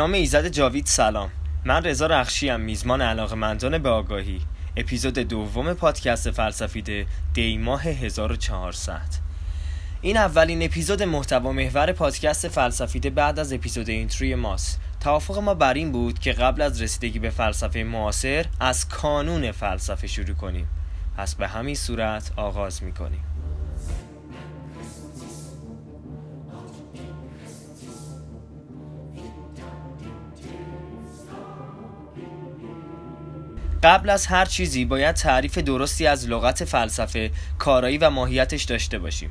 نام ایزد جاوید سلام. من رضا ام میزبان علاقمندان به آگاهی. اپیزود دوم پادکست فلسفیده دی ماه 1400 این اولین اپیزود محتوا محور پادکست فلسفیده بعد از اپیزود اینتروی ماست. توافق ما بر این بود که قبل از رسیدگی به فلسفه معاصر از کانون فلسفه شروع کنیم. پس به همین صورت آغاز می‌کنیم. قبل از هر چیزی باید تعریف درستی از لغت فلسفه کارایی و ماهیتش داشته باشیم.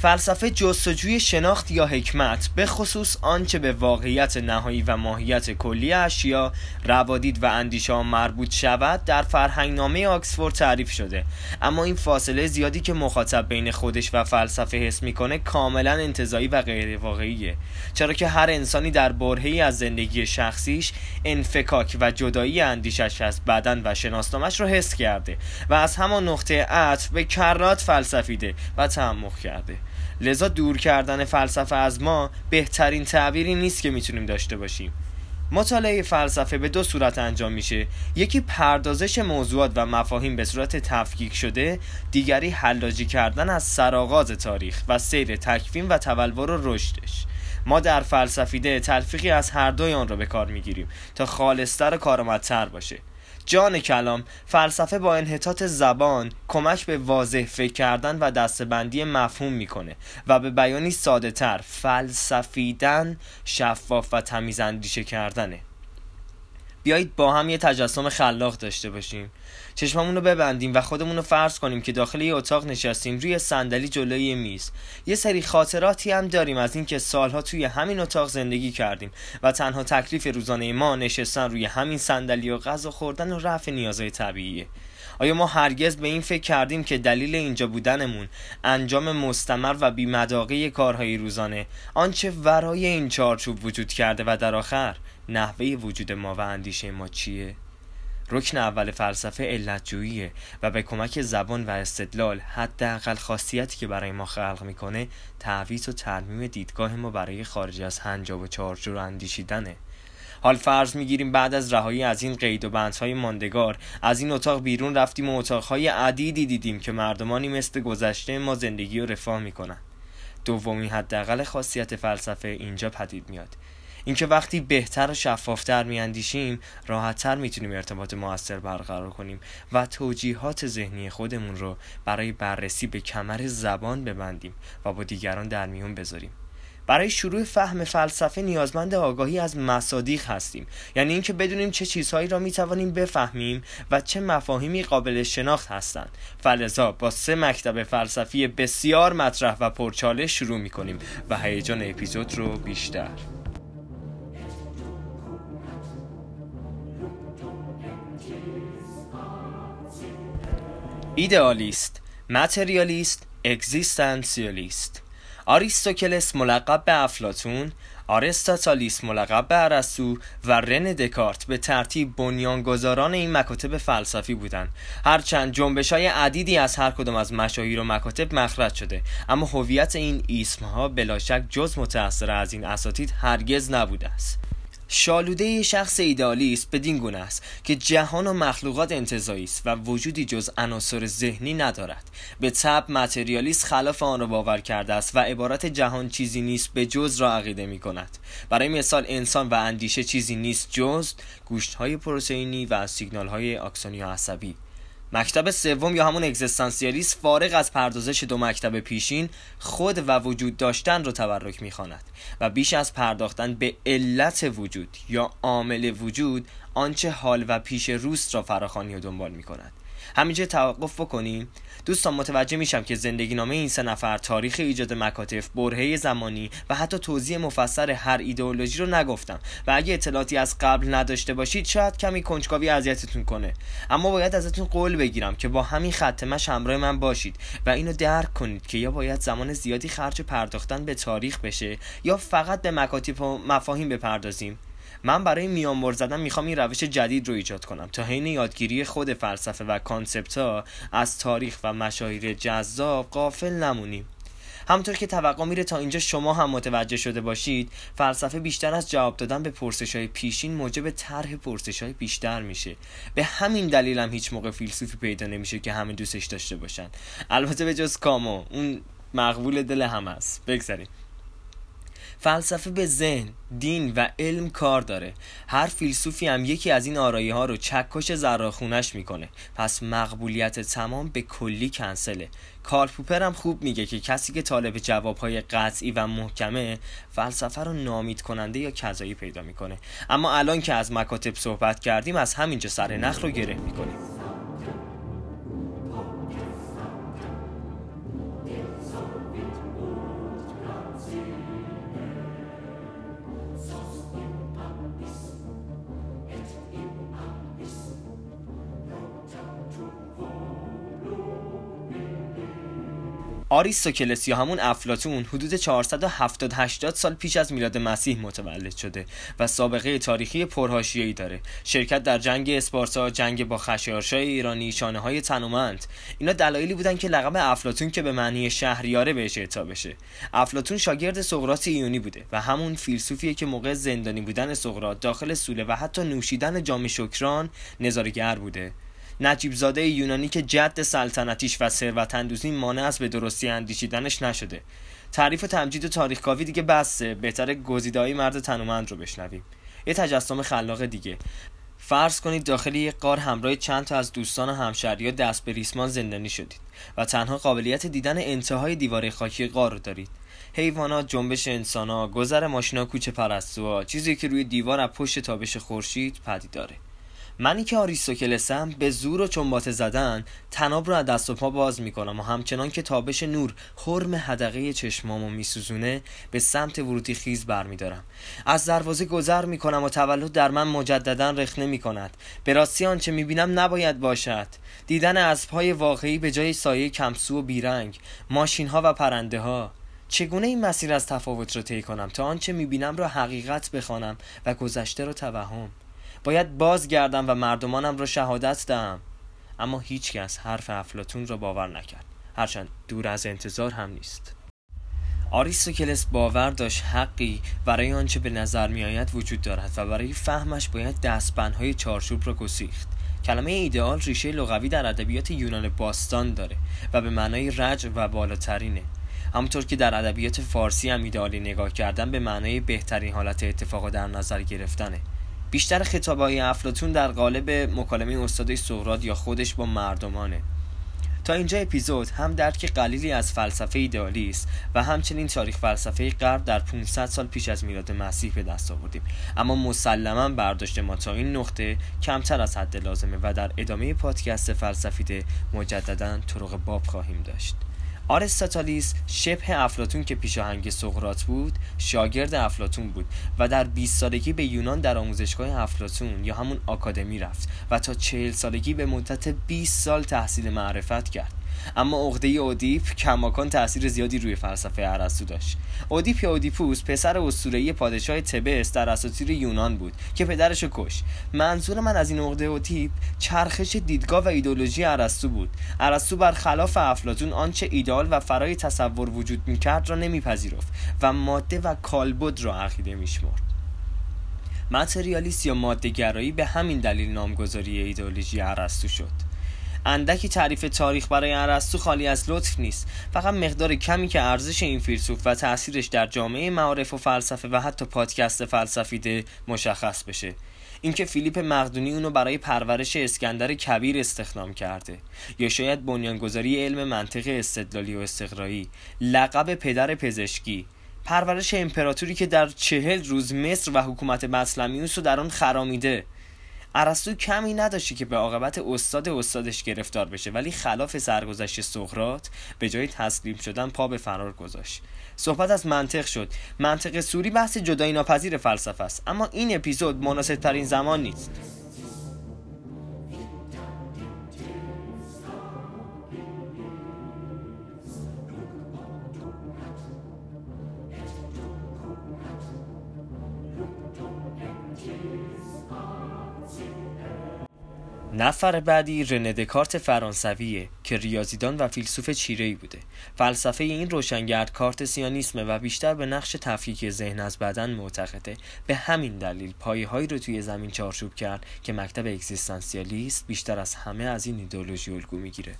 فلسفه جستجوی شناخت یا حکمت به خصوص آنچه به واقعیت نهایی و ماهیت کلی اشیا روادید و اندیشه مربوط شود در فرهنگ نامه آکسفورد تعریف شده. اما این فاصله زیادی که مخاطب بین خودش و فلسفه حس می‌کنه کاملا انتظایی و غیر واقعیه چرا که هر انسانی در برهی از زندگی شخصیش انفکاک و جدایی اندیشش از بدن و شناسنامش رو حس کرده و از همان نقطه عطف به کرات فلسفیده و تعمق کرده. لذا دور کردن فلسفه از ما بهترین تعبیری نیست که می‌تونیم داشته باشیم. مطالعه فلسفه به دو صورت انجام میشه. یکی پردازش موضوعات و مفاهیم به صورت تفکیک شده دیگری حلاجی کردن از سرآغاز تاریخ و سیر تکوین و تولور و رشدش. ما در فلسفیده تلفیقی از هر دوی آن را به کار می‌گیریم تا خالصتر و کارآمدتر باشه. جان کلام فلسفه با انحطاط زبان کمک به واضح فکر کردن و دستبندی مفهوم می‌کنه و به بیانی ساده تر فلسفیدن شفاف و تمیز اندیشه کردنه. بیایید با هم یه تجسم خلاق داشته باشیم. چشممون رو ببندیم و خودمون رو فرض کنیم که داخل یه اتاق نشستیم روی صندلی جلوی میز. یه سری خاطراتی هم داریم از اینکه سالها توی همین اتاق زندگی کردیم و تنها تکلیف روزانه ما نشستن روی همین صندلی و غذا خوردن و رفع نیازهای طبیعیه. آیا ما هرگز به این فکر کردیم که دلیل اینجا بودنمون انجام مستمر و بیمداقه کارهای روزانه آنچه ورای این چارچوب وجود کرده و در آخر نحوه وجود ما و اندیشه ما چیه؟ رکن اول فلسفه علتجوییه و به کمک زبان و استدلال حداقل خاصیتی که برای ما خلق می‌کنه تعویض و ترمیم دیدگاه ما برای خارج از هنجاب و چارچور اندیشیدنه حال فرض می‌گیریم بعد از رهایی از این قید و بندهای ماندگار از این اتاق بیرون رفتیم و اتاقهای عدیدی دیدیم که مردمانی مثل گذشته ما زندگی و رفاه می‌کنن. دومین حداقل خاصیت فلسفه اینجا پدید میاد. اینکه وقتی بهتر و شفافتر میاندیشیم راحتتر می‌تونیم ارتباط موثر برقرار کنیم و توجیهات ذهنی خودمون رو برای بررسی به کمر زبان ببندیم و با دیگران در میون بذاریم. برای شروع فهم فلسفه نیازمند آگاهی از مصادیق هستیم. یعنی اینکه بدونیم چه چیزهایی را می‌توانیم بفهمیم و چه مفاهیمی قابل شناخت هستند. فلزا با سه مکتب فلسفی بسیار مطرح و پرچالش شروع می‌کنیم و هیجان اپیزود رو بیشتر. ایدئالیست متریالیست اگزیستانسیالیست آریستوکلس ملقب به افلاتون آرستاتالیس ملقب به ارسطو و رن دکارت به ترتیب بنیانگذاران این مکاتب فلسفی بودند. هرچند جنبش های عدیدی از هر کدام از مشاهیر و مکاتب مخرج شده اما هویت این اسمها بلا شک جز متأثر از این اساتید هرگز نبوده است. شالوده شخص ایدالیست بدین گونه است که جهان و مخلوقات انتظایی است و وجودی جز عناصر ذهنی ندارد. به طب متریالیست خلاف آن را باور کرده است و عبارت جهان چیزی نیست به جز را عقیده می کند برای مثال انسان و اندیشه چیزی نیست جز گوشت های پروتئینی و سیگنال های اکسونی عصبی. مکتب سوم یا همون اگزیستانسیالیست فارغ از پردازش دو مکتب پیشین خود و وجود داشتن رو تبرک می‌خواند و بیش از پرداختن به علت وجود یا عامل وجود آنچه حال و پیش روست را فراخوانی و دنبال می‌کند. همینجا توقف بکنیم. دوستان متوجه میشم که زندگی نامه این سه نفر تاریخ ایجاد مکاتف برهه زمانی و حتی توضیح مفصل هر ایدئولوژی رو نگفتم و اگه اطلاعاتی از قبل نداشته باشید شاید کمی کنجکاوی اذیتتون کنه. اما باید ازتون قول بگیرم که با همین خط مش همراه من باشید و اینو درک کنید که یا باید زمان زیادی خرج پرداختن به تاریخ بشه یا فقط به مکاتب و مفاهیم بپردازیم. من برای میانبر زدن می‌خوام این روش جدید رو ایجاد کنم. تا حین یادگیری خود فلسفه و کانسپت ها از تاریخ و مشاهیر جذاب قافل نمونیم. همونطور که توقع میره تا اینجا شما هم متوجه شده باشید فلسفه بیشتر از جواب دادن به پرسش های پیشین موجب طرح پرسش های بیشتر میشه. به همین دلیل هم هیچ موقع فیلسوفی پیدا نمیشه که همه دوستش داشته باشن. البته به جز کامو اون مقبول دل هم هست بگذاریم. فلسفه به ذهن، دین و علم کار داره. هر فیلسوفی هم یکی از این آرایی ها رو چکش زراخونش می‌کنه. پس مقبولیت تمام به کلی کنسله. کارل پوپر هم خوب میگه که کسی که طالب جوابهای قطعی و محکمه فلسفه رو نامید کننده یا کذایی پیدا می‌کنه. اما الان که از مکاتب صحبت کردیم از همینجا سر نخ رو گره می‌کنیم. آریستوکلس یا همون افلاتون حدود 470 80 سال پیش از میلاد مسیح متولد شده و سابقه تاریخی پرهاشیه‌ای داره. شرکت در جنگ اسپارتا جنگ با خشایارشای ایرانی شانه های تنومند اینا دلایلی بودن که لقب افلاتون که به معنی شهریاره بهش اعطا بشه. افلاتون شاگرد سقراط ایونی بوده و همون فیلسوفیه که موقع زندانی بودن سقراط داخل سوله و حتی نوشیدن جام شکران نظارگر بوده. نجیب زاده یونانی که جد سلطنتیش و ثروت اندوزی مانع از به درستی اندیشیدنش نشده. تعریف و تمجید تاریخ کاوی دیگه بسه. بهتر گزیدهای مرد تنومند رو بشنویم. یه تجسم خلاق دیگه. فرض کنید داخل یک قار همراه چند تا از دوستان و همشهری دست به ریسمان زندانی شدید و تنها قابلیت دیدن انتهای دیواره خاکی قار رو دارید. حیوانات جنبش انسانها گذر ماشینا کوچه پرستوها چیزی که روی دیوار از پشت تابش خورشید پدید داره منی که آریستوکلسم به زور و چنبات زدن تناب رو از دست و پا باز می‌کنم و همچنان که تابش نور حرم هدقه چشمامو میسوزونه به سمت ورودی خیز برمیدارم. از دروازه گذر می‌کنم و تولد در من مجددا رخنه می‌کند. به راستی آنچه می‌بینم نباید باشد. دیدن اسبهای واقعی به جای سایه کمسو و بیرنگ ماشین ها و پرنده ها چگونه این مسیر از تفاوت رو طی کنم تا آنچه می‌بینم را حقیقت بخوانم و گذشته را توهم؟ باید بازگردم و مردمانم را شهادت دهم. اما هیچکس حرف افلاتون را باور نکرد. هرچند دور از انتظار هم نیست. آریستوکلس باور داشت حقی برای آنچه به نظر میآید وجود دارد و برای فهمش باید دستبندهای چارچوب را گسیخت. کلمه ایدئال ریشه لغوی در ادبیات یونان باستان داره و به معنای رج و بالاترینه. همونطور که در ادبیات فارسی هم ایدئالی نگاه کردن به معنای بهترین حالت اتفاق در نظر گرفتنه. بیشتر خطابهای افلاتون در قالب مکالمه استاد سقراط یا خودش با مردمانه. تا اینجا اپیزود هم درک قلیلی از فلسفه ایدئالی است و همچنین تاریخ فلسفه غرب در 500 سال پیش از میلاد مسیح به دست آوردیم. اما مسلما برداشت ما تا این نقطه کمتر از حد لازمه و در ادامه پادکست فلسفیده مجددا طرق باب خواهیم داشت. آرستاتالیس شبه افلاتون که پیشاهنگ سقراط بود شاگرد افلاتون بود و در 20 سالگی به یونان در آموزشگاه افلاتون یا همون آکادمی رفت و تا 40 سالگی به مدت 20 سال تحصیل معرفت کرد. اما عقده اودیپ کماکان تاثیر زیادی روی فلسفه ارسطو داشت. اودیپ یا اودیپوس پسر اسطوره‌ای پادشاه تبس در اساطیر یونان بود که پدرش کش. منظور من از این عقده اودیپ چرخش دیدگاه و ایدولوژی ارسطو بود. ارسطو برخلاف افلاطون آنچه ایدال و فرای تصور وجود می‌کرد را نمیپذیرفت و ماده و کالبد را عقیده میشمرد. ماتریالیست یا مادهگرایی به همین دلیل نامگذاری ایدئولوژی ارسطو شد. اندکی تعریف تاریخ برای ارسطو خالی از لطف نیست. فقط مقدار کمی که ارزش این فیلسوف و تاثیرش در جامعه معارف و فلسفه و حتی پادکست فلسفیده مشخص بشه. اینکه فیلیپ مقدونی اونو برای پرورش اسکندر کبیر استخدام کرده. یا شاید بنیانگذاری علم منطق استدلالی و استقرایی. لقب پدر پزشکی. پرورش امپراتوری که در چهل روز مصر و حکومت بسلمیوس رو در آن خرامیده. ارسطو کمی نداشتی که به عاقبت استاد استادش گرفتار بشه ولی خلاف سرگذشت سقراط به جای تسلیم شدن پا به فرار گذاشت. صحبت از منطق شد. منطق سوری بحث جدایی ناپذیر فلسفه است اما این اپیزود مناسب ترین زمان نیست. نفر بعدی رنه دکارت فرانسویه که ریاضیدان و فیلسوف چیره‌ای بوده. فلسفه این روشنگرد کارتسیانیسمه و بیشتر به نقش تفکیک ذهن از بدن معتقده. به همین دلیل پایه هایی رو توی زمین چارچوب کرد که مکتب اگزیستانسیالیست بیشتر از همه از این ایدولوژی الگو می‌گیره.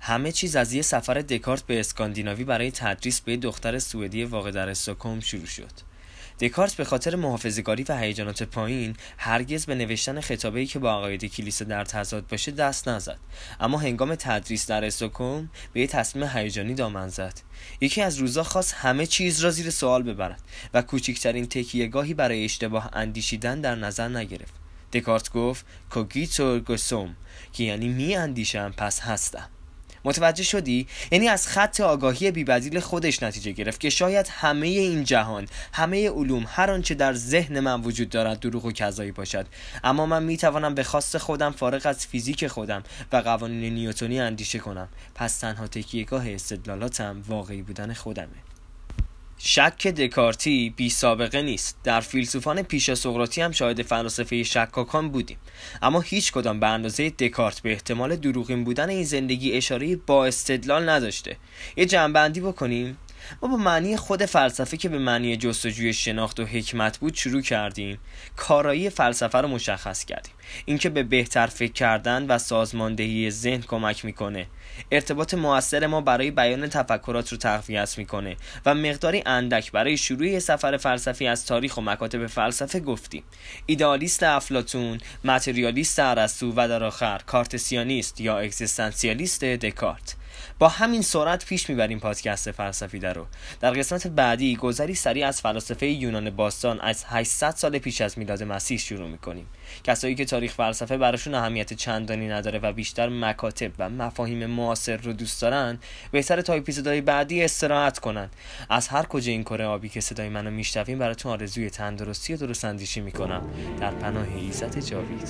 همه چیز از یه سفر دکارت به اسکاندیناوی برای تدریس به دختر سوئدی واقع در استکهلم شروع شد. دکارت به خاطر محافظه‌کاری و هیجانات پایین هرگز به نوشتن خطابه‌ای که با عقاید کلیسا در تضاد باشه دست نزد. اما هنگام تدریس در استکهلم به یه تصمیم هیجانی دامن زد. یکی از روزا خواست همه چیز را زیر سوال ببرد و کوچکترین تکیهگاهی برای اشتباه اندیشیدن در نظر نگرفت. دکارت گفت کوگیتو گسوم که یعنی می اندیشم پس هستم. متوجه شدی؟ یعنی از خط آگاهی بیبدیل خودش نتیجه گرفت که شاید همه این جهان همه علوم هر آنچه در ذهن من وجود دارد دروغ و کذایی باشد. اما من می‌توانم به خواست خودم فارغ از فیزیک خودم و قوانین نیوتونی اندیشه کنم. پس تنها تکیهگاه استدلالاتم واقعی بودن خودمه. شک دکارتی بی سابقه نیست. در فیلسوفان پیش سقراطی هم شاهد فلاسفه شکاکان بودیم. اما هیچ کدام به اندازه دکارت به احتمال دروغین بودن این زندگی اشاره با استدلال نداشته. یه جنبندی بکنیم. ما با معنی خود فلسفه که به معنی جستجوی شناخت و حکمت بود شروع کردیم. کارایی فلسفه رو مشخص کردیم. اینکه به بهتر فکر کردن و سازماندهی ذهن کمک می‌کنه. ارتباط موثر ما برای بیان تفکرات رو تقویت می‌کنه و مقداری اندک برای شروع سفر فلسفی از تاریخ و مکاتب فلسفه گفتیم. ایدالیست افلاتون متریالیست ارسطو و در آخر کارتسیانیست یا اگزیستانسیالیست دکارت. با همین سرعت پیش می‌بریم پادکست فلسفیده رو در قسمت بعدی گذری سریع از فلاسفه یونان باستان از 800 سال پیش از میلاد مسیح شروع می‌کنیم. کسایی که تاریخ فلسفه براشون اهمیت چندانی نداره و بیشتر مکاتب و مفاهیم معاصر رو دوست دارن بهتر تا اپیزودهای بعدی استراحت کنن. از هر کجا این کره آبی که صدای منو میشنویم براتون آرزوی تندرستی و درست اندیشی می‌کنم. در پناه ایزت جاوید.